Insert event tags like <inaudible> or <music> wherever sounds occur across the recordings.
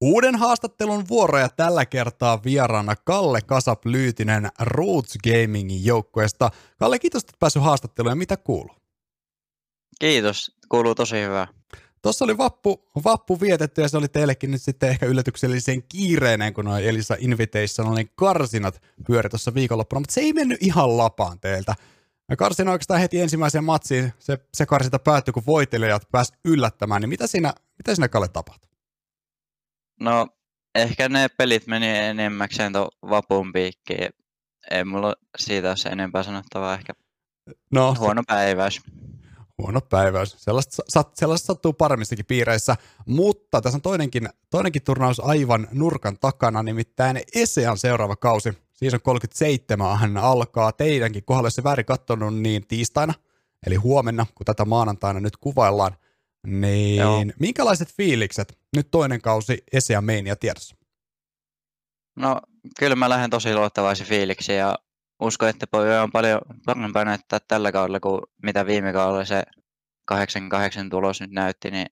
Uuden haastattelun vuoroja tällä kertaa vieraana Kalle Kasaplyytinen Roots Gamingin joukkueesta. Kalle, kiitos, että päässyt haastatteluun ja mitä kuuluu? Kiitos, kuuluu tosi hyvää. Tuossa oli vappu, vappu vietetty ja se oli teillekin nyt sitten ehkä yllätyksellisen kiireinen, kun noin Elisa Invitationalin karsinat pyöri tuossa viikonloppuna, mutta se ei mennyt ihan lapaan teiltä. Ja karsin oikeastaan heti ensimmäiseen matsiin, se, se karsinta päättyi, kun voitelijat pääsi yllättämään, niin mitä siinä, mitä siinä Kalle tapahtui? No, ehkä ne pelit meni enemmäkseen tuon vapun piikkiin. Ei mulla siitä ole enempää sanottavaa ehkä. No, huono päiväys. Huono päiväys. Sellaista, sellaista sattuu paremmissakin piireissä, mutta tässä on toinenkin, toinenkin turnaus aivan nurkan takana, nimittäin Esean seuraava kausi. Season 37 hän alkaa teidänkin kohdalla, jos se väärin katsonut, niin tiistaina, eli huomenna, kun tätä maanantaina nyt kuvaillaan, niin Joo. minkälaiset fiilikset nyt toinen kausi Esean Meinia tiedossa? No kyllä mä lähden tosi luottavaisin fiiliksi ja uskon, että on paljon parempaa näyttää tällä kaudella kuin mitä viime kaudella se 88 tulos nyt näytti, niin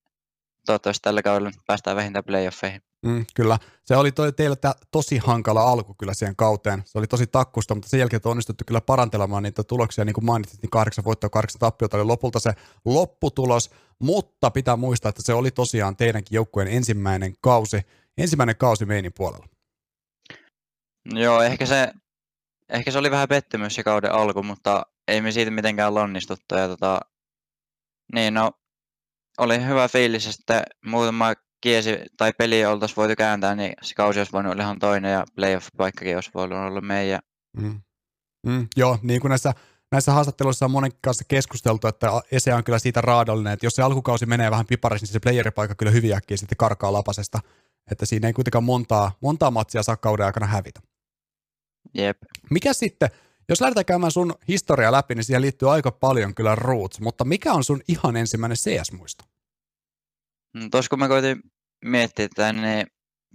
toivottavasti tällä kaudella päästään vähintään playoffeihin. Mm, kyllä. Se oli toi, teillä tosi hankala alku kyllä siihen kauteen. Se oli tosi takkusta, mutta sen jälkeen on onnistuttu kyllä parantelemaan niitä tuloksia. Niin kuin mainitsit, niin kahdeksan voittoa, kahdeksan tappiota oli lopulta se lopputulos. Mutta pitää muistaa, että se oli tosiaan teidänkin joukkueen ensimmäinen kausi, ensimmäinen kausi meinin puolella. Joo, ehkä se ehkä se oli vähän pettymys se kauden alku, mutta ei me siitä mitenkään lonnistuttu. Ja tota, niin no, oli hyvä fiilis, että muutama kiesi tai peli oltaisiin voitu kääntää, niin se kausi olisi voinut olla ihan toinen ja playoff-paikkakin olisi voinut olla meidän. Mm. Mm, joo, niin kuin näissä, näissä haastatteluissa on monen kanssa keskusteltu, että Ese on kyllä siitä raadallinen, että jos se alkukausi menee vähän piparissa, niin se playeripaikka kyllä hyvin äkkiä sitten karkaa lapasesta. Että siinä ei kuitenkaan montaa, montaa matsia saa kauden aikana hävitä. Jep. Mikä sitten, jos lähdetään käymään sun historia läpi, niin siihen liittyy aika paljon kyllä Roots, mutta mikä on sun ihan ensimmäinen CS-muisto? No, Tuossa kun mä koitin miettiä tämän, niin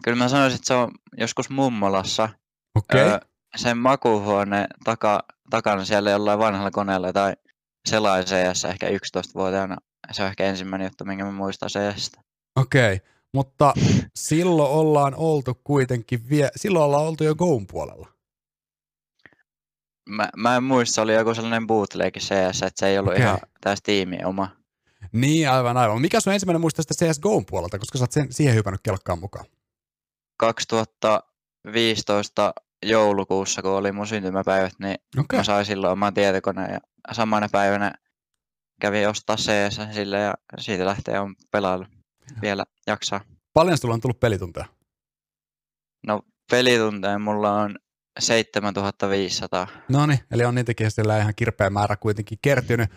kyllä mä sanoisin, että se on joskus mummolassa. Okei. Okay. Öö, sen makuuhuone taka, takana siellä jollain vanhalla koneella tai CS ehkä 11-vuotiaana. Se on ehkä ensimmäinen juttu, minkä mä muistan CSstä. Okei, okay. mutta silloin ollaan oltu kuitenkin, vie, silloin ollaan oltu jo Goon puolella. Mä, mä en muista, se oli joku sellainen bootleg CS, että se ei ollut okay. ihan tästä tiimi oma. Niin, aivan, aivan. Mikä on ensimmäinen muista tästä CSGOn puolelta, koska sä oot sen, siihen hypännyt kelkkaan mukaan? 2015 joulukuussa, kun oli mun syntymäpäivät, niin okay. mä sain silloin oman tietokoneen ja samana päivänä kävin ostaa CS sille ja siitä lähtee on pelailu vielä jaksaa. Paljon sulla on tullut pelitunteja? No pelitunteja mulla on 7500. No niin, eli on niitäkin sillä ihan kirpeä määrä kuitenkin kertynyt.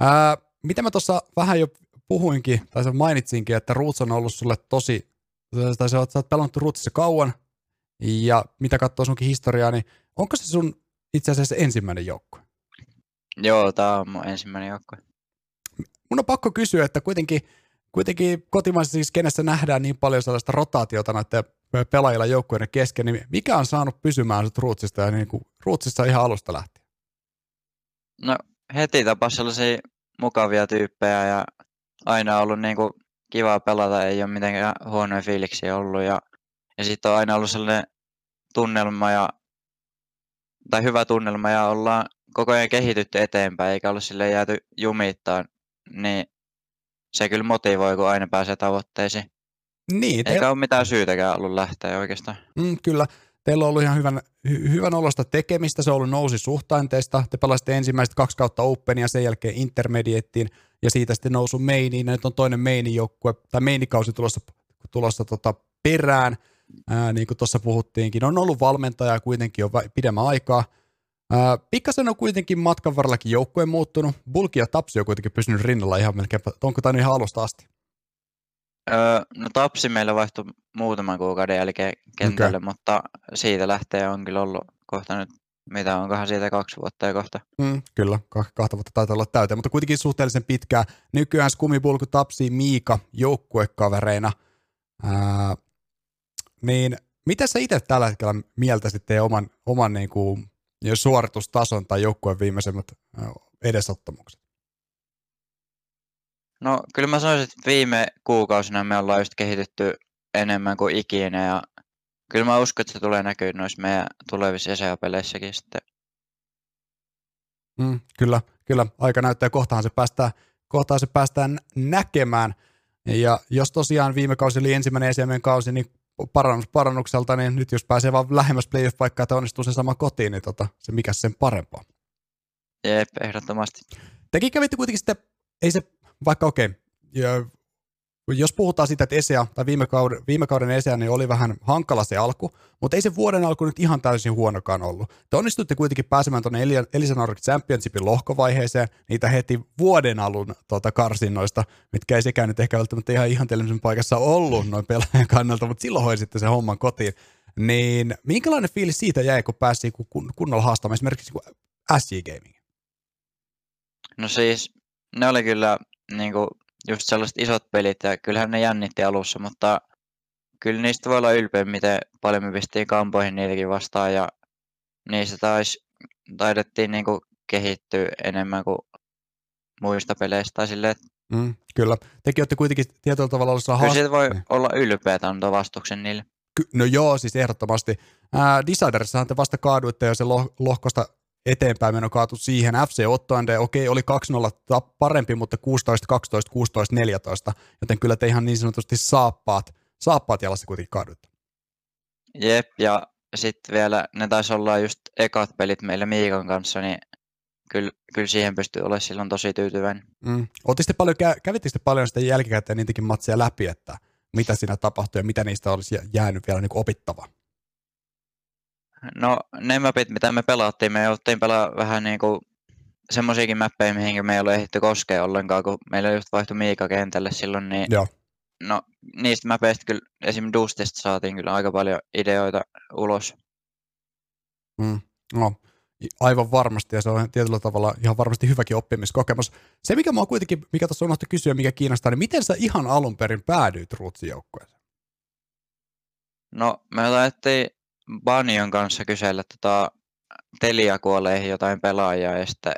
Ää, mitä mä tuossa vähän jo puhuinkin, tai se mainitsinkin, että Roots on ollut sulle tosi, tai sä oot, sä oot pelannut Rootsissa kauan, ja mitä katsoo sunkin historiaa, niin onko se sun itse asiassa ensimmäinen joukkue? Joo, tämä on mun ensimmäinen joukkue. Mun on pakko kysyä, että kuitenkin, kuitenkin kotimaisessa siis kenessä nähdään niin paljon sellaista rotaatiota näiden pelaajilla joukkueiden kesken, niin mikä on saanut pysymään sut Rootsista ja niin kuin Rootsissa ihan alusta lähtien? No heti tapas sellaisia mukavia tyyppejä ja aina ollut niin kuin kiva pelata, ei ole mitenkään huonoja fiiliksiä ollut ja, ja sitten on aina ollut sellainen tunnelma ja, tai hyvä tunnelma ja ollaan koko ajan kehitytty eteenpäin eikä ole sille jääty jumittaan, niin se kyllä motivoi, kun aina pääsee tavoitteisiin. Niin, Eikä te... ole mitään syytäkään ollut lähteä oikeastaan. Mm, kyllä. Teillä on ollut ihan hyvän, hy, hyvän olosta tekemistä, se on ollut nousi suhtainteista. Te pelasitte ensimmäiset kaksi kautta Openia, sen jälkeen Intermediattiin ja siitä sitten nousu meiniin. Nyt on toinen meinijoukkue, tai meinikausi tulossa, tulossa tota perään, ää, niin kuin tuossa puhuttiinkin. On ollut valmentaja kuitenkin jo pidemmän aikaa. Ää, pikkasen on kuitenkin matkan varrellakin joukkue muuttunut. Bulki ja Tapsi on kuitenkin pysynyt rinnalla ihan melkein, onko tämä ihan alusta asti? Öö, no Tapsi meillä vaihtui muutaman kuukauden jälkeen kentälle, okay. mutta siitä lähtee on kyllä ollut kohta nyt, mitä onkohan siitä kaksi vuotta ja kohta. Mm, kyllä, kahta vuotta taitaa olla täyteen, mutta kuitenkin suhteellisen pitkää. Nykyään Skumipulku, Tapsi, Miika joukkuekavereina. Ää, niin mitä sä itse tällä hetkellä mieltä sitten oman, oman niin kuin, suoritustason tai joukkueen viimeisemmät edesottamukset? No kyllä mä sanoisin, että viime kuukausina me ollaan just kehitetty enemmän kuin ikinä ja kyllä mä uskon, että se tulee näkyä noissa meidän tulevissa ESEA-peleissäkin sitten. Mm, kyllä, kyllä. Aika näyttää, kohtaan se päästään, kohtaan se päästään näkemään. Ja jos tosiaan viime kausi oli ensimmäinen ECMn kausi, niin parannus parannukselta, niin nyt jos pääsee vaan lähemmäs playoff-paikkaa, että onnistuu se sama kotiin, niin tota, se mikä sen parempaa. Jep, ehdottomasti. Tekin kävitte kuitenkin sitten, ei se, vaikka okei, okay, jos puhutaan siitä, että ESEA, tai viime kauden, viime kauden ESEA, niin oli vähän hankala se alku, mutta ei se vuoden alku nyt ihan täysin huonokaan ollut. Te onnistuitte kuitenkin pääsemään tuonne Elisa Nordic Championshipin lohkovaiheeseen, niitä heti vuoden alun tuota, karsinnoista, mitkä ei sekään nyt ehkä välttämättä ihan ihanteellisen paikassa ollut noin pelaajan kannalta, mutta silloin hoisitte se homman kotiin. Niin minkälainen fiilis siitä jäi, kun pääsi kunnolla haastamaan esimerkiksi SG Gaming? No siis, ne oli kyllä niin kuin just sellaiset isot pelit ja kyllähän ne jännitti alussa, mutta kyllä niistä voi olla ylpeä, miten paljon me pistiin kampoihin niitäkin vastaan ja niistä taisi, taidettiin niinku kehittyä enemmän kuin muista peleistä. Tai silleen, mm, kyllä. Tekin olette kuitenkin tietyllä tavalla Kyllä siitä voi niin. olla ylpeä, antaa vastuksen niille. Ky- no joo, siis ehdottomasti. Äh, Deciderissahan te vasta kaaduitte jo se loh- lohkosta eteenpäin meno kaatu siihen. FC Ottoande, okei, oli 2-0 parempi, mutta 16-12, 16-14, joten kyllä te ihan niin sanotusti saappaat, saappaat jalassa kuitenkin kaaduitte. Jep, ja sitten vielä ne taisi olla just ekat pelit meillä Miikan kanssa, niin kyllä, kyllä siihen pystyy olemaan silloin tosi tyytyväinen. Mm. paljon, kävittekö paljon sitä jälkikäteen niitäkin matseja läpi, että mitä siinä tapahtui ja mitä niistä olisi jäänyt vielä niin opittavaa? No ne mapit, mitä me pelattiin, me jouttiin pelaa vähän niin kuin semmoisiakin mappeja, mihin me ei ole ehditty koskea ollenkaan, kun meillä just vaihtui Miika kentälle silloin, niin Joo. no niistä mapeista kyllä, esim. Dustista saatiin kyllä aika paljon ideoita ulos. Mm. No, aivan varmasti, ja se on tietyllä tavalla ihan varmasti hyväkin oppimiskokemus. Se, mikä mua kuitenkin, mikä tuossa unohtu kysyä, mikä kiinnostaa, niin miten sä ihan alun perin päädyit Ruotsin joukkueeseen? No, me laitettiin Banjon kanssa kysellä tota, Telia-kuoleihin jotain pelaajaa ja sitten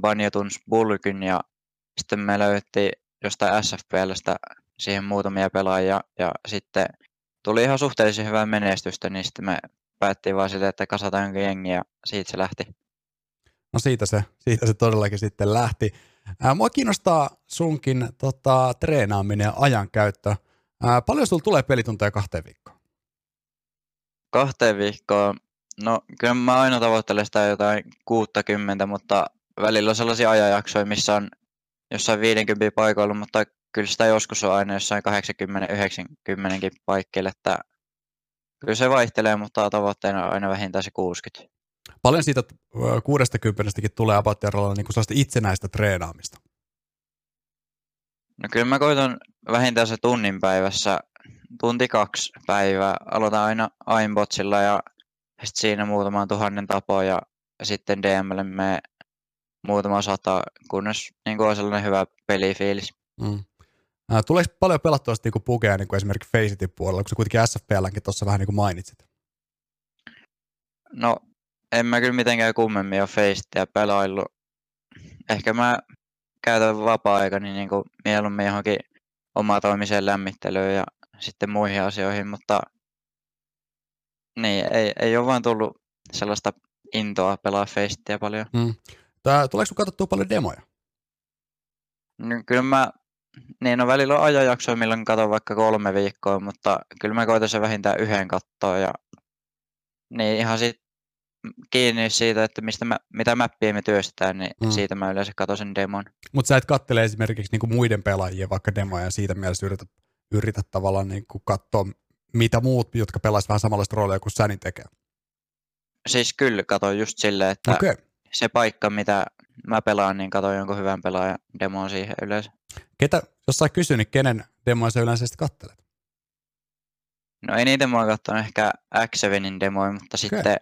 Banjo tunsi Bulkyn ja sitten me löydettiin jostain SFPLstä siihen muutamia pelaajia ja sitten tuli ihan suhteellisen hyvää menestystä, niin sitten me päättiin vaan sitä, että kasataan jonkin jengi ja siitä se lähti. No siitä se, siitä se todellakin sitten lähti. Mua kiinnostaa sunkin tota, treenaaminen ja ajankäyttö. Ää, paljon sulla tulee pelitunteja kahteen? Kahteen viikkoon. No kyllä mä aina tavoittelen sitä jotain 60, mutta välillä on sellaisia ajanjaksoja, missä on jossain 50 paikoilla, mutta kyllä sitä joskus on aina jossain 80-90 paikkeille, että kyllä se vaihtelee, mutta tavoitteena on aina vähintään se 60. Paljon siitä 60 tulee abattiaralla niin sellaista itsenäistä treenaamista? No kyllä mä koitan vähintään se tunnin päivässä tunti kaksi päivää. Aloitan aina aimbotsilla ja sitten siinä muutaman tuhannen tapoa ja sitten DMlle me muutama sata, kunnes niin on sellainen hyvä pelifiilis. Mm. Äh, tuleeko paljon pelattua sitten niin pukea niin kuin esimerkiksi Faceitin puolella, kun sä kuitenkin SFPLänkin tuossa vähän niin kuin mainitsit? No, en mä kyllä mitenkään kummemmin ole Faceitia pelaillut. Ehkä mä käytän vapaa-aikani niin kuin mieluummin johonkin omatoimiseen lämmittelyyn ja sitten muihin asioihin, mutta niin, ei, ei ole vaan tullut sellaista intoa pelaa Facetia paljon. Mm. Tää, tuleeko katsottua paljon demoja? No, kyllä mä, niin no välillä on ajanjaksoja, milloin katon vaikka kolme viikkoa, mutta kyllä mä koitan sen vähintään yhden kattoa ja niin ihan sit kiinni siitä, että mistä mä, mitä mappia me työstetään, niin mm. siitä mä yleensä katson sen demon. Mutta sä et kattele esimerkiksi niinku muiden pelaajien vaikka demoja ja siitä mielessä yrität yritä tavallaan niin kuin katsoa, mitä muut, jotka pelaisivat vähän samanlaista roolia kuin Sänin tekee. Siis kyllä, katsoin just silleen, että okay. se paikka, mitä mä pelaan, niin katsoin jonkun hyvän pelaajan demoa siihen yleensä. Ketä, jos sä kysyä, niin kenen demoja sä yleensä sitten kattelet? No ei niitä mä oon katsonut ehkä X7in demoja, mutta okay. sitten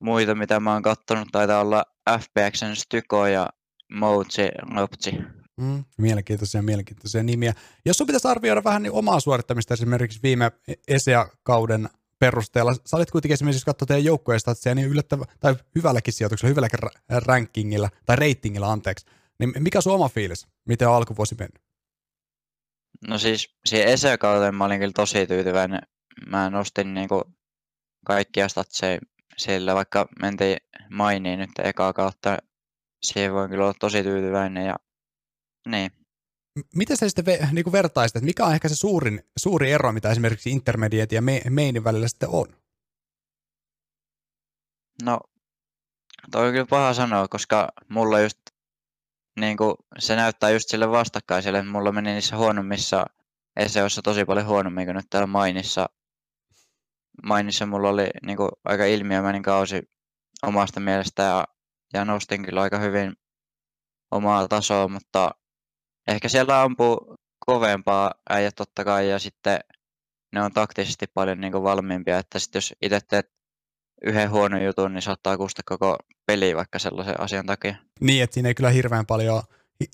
muita, mitä mä oon kattonut, taitaa olla FPXn Styko ja Moutsi Noptsi. Mm, mielenkiintoisia, mielenkiintoisia nimiä. Jos sun pitäisi arvioida vähän niin omaa suorittamista esimerkiksi viime ESEA-kauden perusteella, sä olit kuitenkin esimerkiksi katsoa teidän joukkojen statsia niin yllättävä, tai hyvälläkin sijoituksella, hyvälläkin rankingilla, tai ratingilla, anteeksi, niin mikä sun oma fiilis? Miten on alkuvuosi mennyt? No siis siihen ESE-kauteen mä olin kyllä tosi tyytyväinen. Mä nostin niinku kaikkia statseja sillä, vaikka mentiin mainiin nyt ekaa kautta. Siihen voin kyllä olla tosi tyytyväinen ja niin. Miten sä sitten niin vertaisit, että mikä on ehkä se suurin, suuri ero, mitä esimerkiksi intermediate ja mainin välillä sitten on? No, toi on kyllä paha sanoa, koska mulla just niin kuin, se näyttää just sille vastakkaiselle. Mulla meni niissä huonommissa eseoissa tosi paljon huonommin kuin nyt täällä mainissa. Mainissa mulla oli niin kuin, aika ilmiömäinen kausi omasta mielestä ja, ja nostin kyllä aika hyvin omaa tasoa, mutta ehkä siellä ampuu kovempaa äijät totta kai ja sitten ne on taktisesti paljon niin kuin valmiimpia, että sitten jos itse teet yhden huonon jutun, niin saattaa kustaa koko peli vaikka sellaisen asian takia. Niin, että siinä ei kyllä hirveän paljon,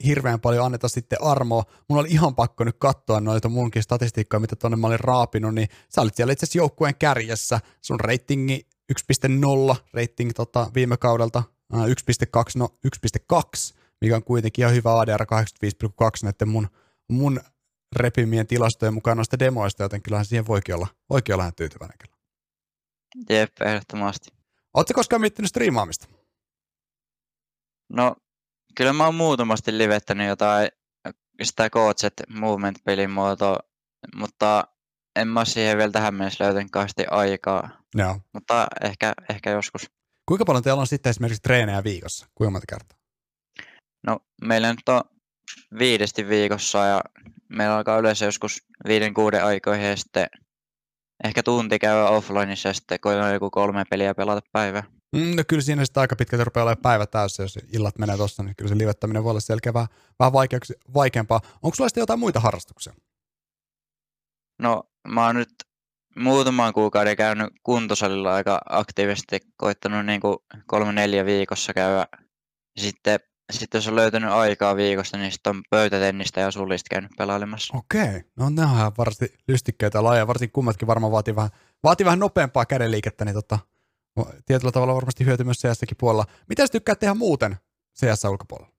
hirveän paljon anneta sitten armoa. Mun oli ihan pakko nyt katsoa noita munkin statistiikkaa, mitä tuonne mä olin raapinut, niin sä olit siellä itse asiassa joukkueen kärjessä. Sun ratingi 1.0, rating tota, viime kaudelta 1.2, no 1.2, mikä on kuitenkin ihan hyvä ADR 85.2 näiden mun, mun repimien tilastojen mukaan noista demoista, joten kyllähän siihen voikin olla, voikin olla ihan tyytyväinen kyllä. Jep, ehdottomasti. Oletko koskaan miettinyt striimaamista? No, kyllä mä oon muutamasti livettänyt jotain sitä Coachet Movement-pelin muotoa, mutta en mä siihen vielä tähän mennessä löytänyt kauheasti aikaa. Joo. Mutta ehkä, ehkä joskus. Kuinka paljon teillä on sitten esimerkiksi treenejä viikossa? Kuinka monta kertaa? No, meillä nyt on viidesti viikossa ja meillä alkaa yleensä joskus viiden kuuden aikoihin ja sitten ehkä tunti käy offlineissa ja sitten kun on joku kolme peliä pelata päivä. Mm, no kyllä siinä sitten aika pitkälti rupeaa olemaan päivä täysin, jos illat menee tuossa, niin kyllä se livettäminen voi olla selkeä vähän, vähän vaikeampaa. Onko sulla sitten jotain muita harrastuksia? No mä oon nyt muutaman kuukauden käynyt kuntosalilla aika aktiivisesti, koittanut niin kuin kolme neljä viikossa käydä. Sitten sitten jos on löytänyt aikaa viikosta, niin sitten on pöytätennistä ja sulista käynyt pelailemassa. Okei, no ne on varmasti lystikkeitä lajeja, varsinkin kummatkin varmaan vaatii vähän, vaatii vähän nopeampaa kädenliikettä, niin tota, tietyllä tavalla varmasti hyöty myös CS-kin puolella. Mitä sä tykkää tehdä muuten CS-ulkopuolella?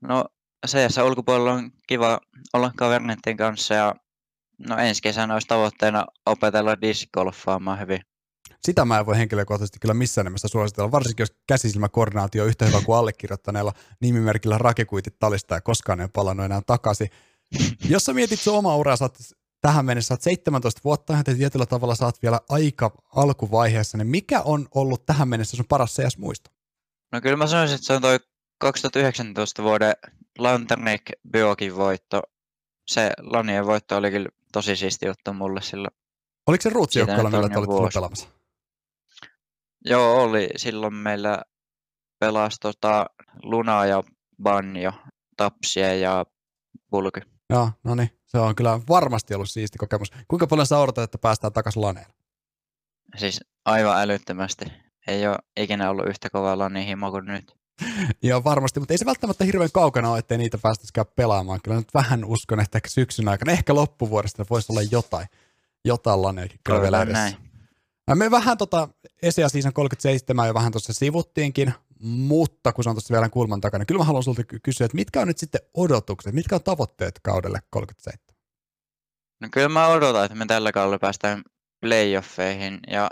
No CS-ulkopuolella on kiva olla kaverneiden kanssa ja no ensi kesänä olisi tavoitteena opetella discgolfaamaan hyvin. Sitä mä en voi henkilökohtaisesti kyllä missään nimessä suositella, varsinkin jos käsisilmäkoordinaatio on yhtä hyvä kuin allekirjoittaneella nimimerkillä rakekuitit talista ja koskaan ei palannut enää takaisin. Jos sä mietit sun omaa uraa, sä oot tähän mennessä saat 17 vuotta ja tietyllä tavalla saat vielä aika alkuvaiheessa, niin mikä on ollut tähän mennessä sun paras CS-muisto? No kyllä mä sanoisin, että se on toi 2019 vuoden Lanternec Biokin voitto. Se Lanien voitto oli kyllä tosi siisti juttu mulle silloin. Oliko se Ruutsi-joukkoilla, millä te olitte pelaamassa? Joo, oli. Silloin meillä pelasi tota Luna ja Banjo, Tapsia ja Pulky. Joo, no niin. Se on kyllä varmasti ollut siisti kokemus. Kuinka paljon sä odotat, että päästään takaisin laneen? Siis aivan älyttömästi. Ei ole ikinä ollut yhtä kovaa lanin himo kuin nyt. <laughs> Joo, varmasti, mutta ei se välttämättä hirveän kaukana ole, ettei niitä päästäisikään pelaamaan. Kyllä nyt vähän uskon, että ehkä syksyn aikana, ehkä loppuvuodesta voisi olla jotain, jotain laneakin kyllä vielä edessä. Näin. Me vähän tota Esia Season 37 jo vähän tuossa sivuttiinkin, mutta kun se on tuossa vielä kulman takana, niin kyllä mä haluan sulta kysyä, että mitkä on nyt sitten odotukset, mitkä on tavoitteet kaudelle 37? No kyllä mä odotan, että me tällä kaudella päästään playoffeihin ja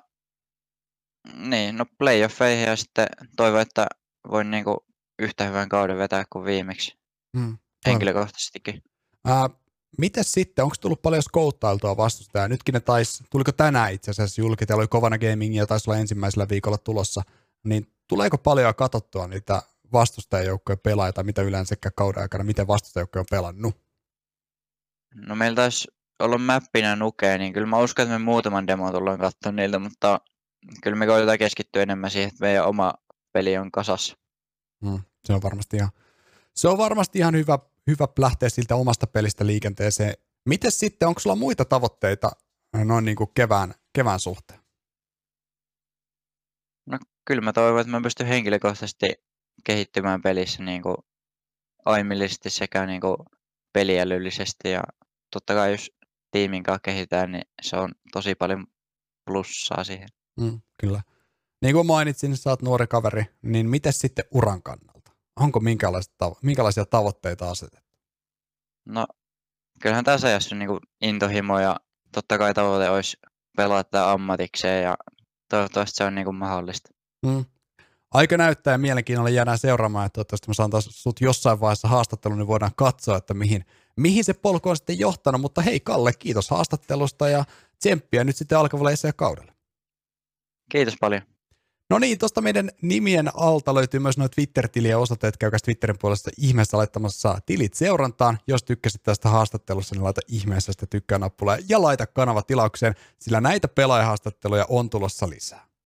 niin, no playoffeihin ja sitten toivon, että voin niinku yhtä hyvän kauden vetää kuin viimeksi. Hmm, henkilökohtaisestikin. Ää, Mites sitten, onko tullut paljon skouttailtua vastustajaa? Nytkin ne taisi, tuliko tänään itse asiassa julki, oli kovana gamingia, taisi olla ensimmäisellä viikolla tulossa, niin tuleeko paljon katsottua niitä vastustajajoukkojen pelaajia, mitä yleensäkään kauden aikana, miten vastustajajoukkoja on pelannut? No meillä taisi olla mäppinä nukea, niin kyllä mä uskon, että me muutaman demo tullaan katsomaan niiltä, mutta kyllä me koitetaan keskittyä enemmän siihen, että meidän oma peli on kasassa. Hmm, se on varmasti ihan, se on varmasti ihan hyvä hyvä lähteä siltä omasta pelistä liikenteeseen. Miten sitten, onko sulla muita tavoitteita noin niin kuin kevään, kevään suhteen? No kyllä mä toivon, että mä pystyn henkilökohtaisesti kehittymään pelissä niin kuin aimillisesti sekä niin kuin peliälyllisesti ja totta kai jos tiimin kanssa kehitetään, niin se on tosi paljon plussaa siihen. Mm, kyllä. Niin kuin mainitsin, sä oot nuori kaveri, niin miten sitten uran kannalta? Onko minkälaisia, tavo- minkälaisia tavoitteita asetettu? No kyllähän tässä ajassa niin intohimo ja totta kai tavoite olisi pelata ammatikseen ja toivottavasti se on niin kuin mahdollista. Mm. Aika näyttää ja mielenkiinnolla jäädään seuraamaan, että toivottavasti mä saan taas sut jossain vaiheessa haastattelun, niin voidaan katsoa, että mihin, mihin se polku on sitten johtanut. Mutta hei Kalle, kiitos haastattelusta ja tsemppiä nyt sitten alkavalle kaudelle. Kiitos paljon. No niin, tuosta meidän nimien alta löytyy myös noin Twitter-tiliä osoitteet. Käykää Twitterin puolesta ihmeessä laittamassa tilit seurantaan. Jos tykkäsit tästä haastattelusta, niin laita ihmeessä sitä tykkää nappulaa ja laita kanava tilaukseen, sillä näitä pelaajahaastatteluja on tulossa lisää.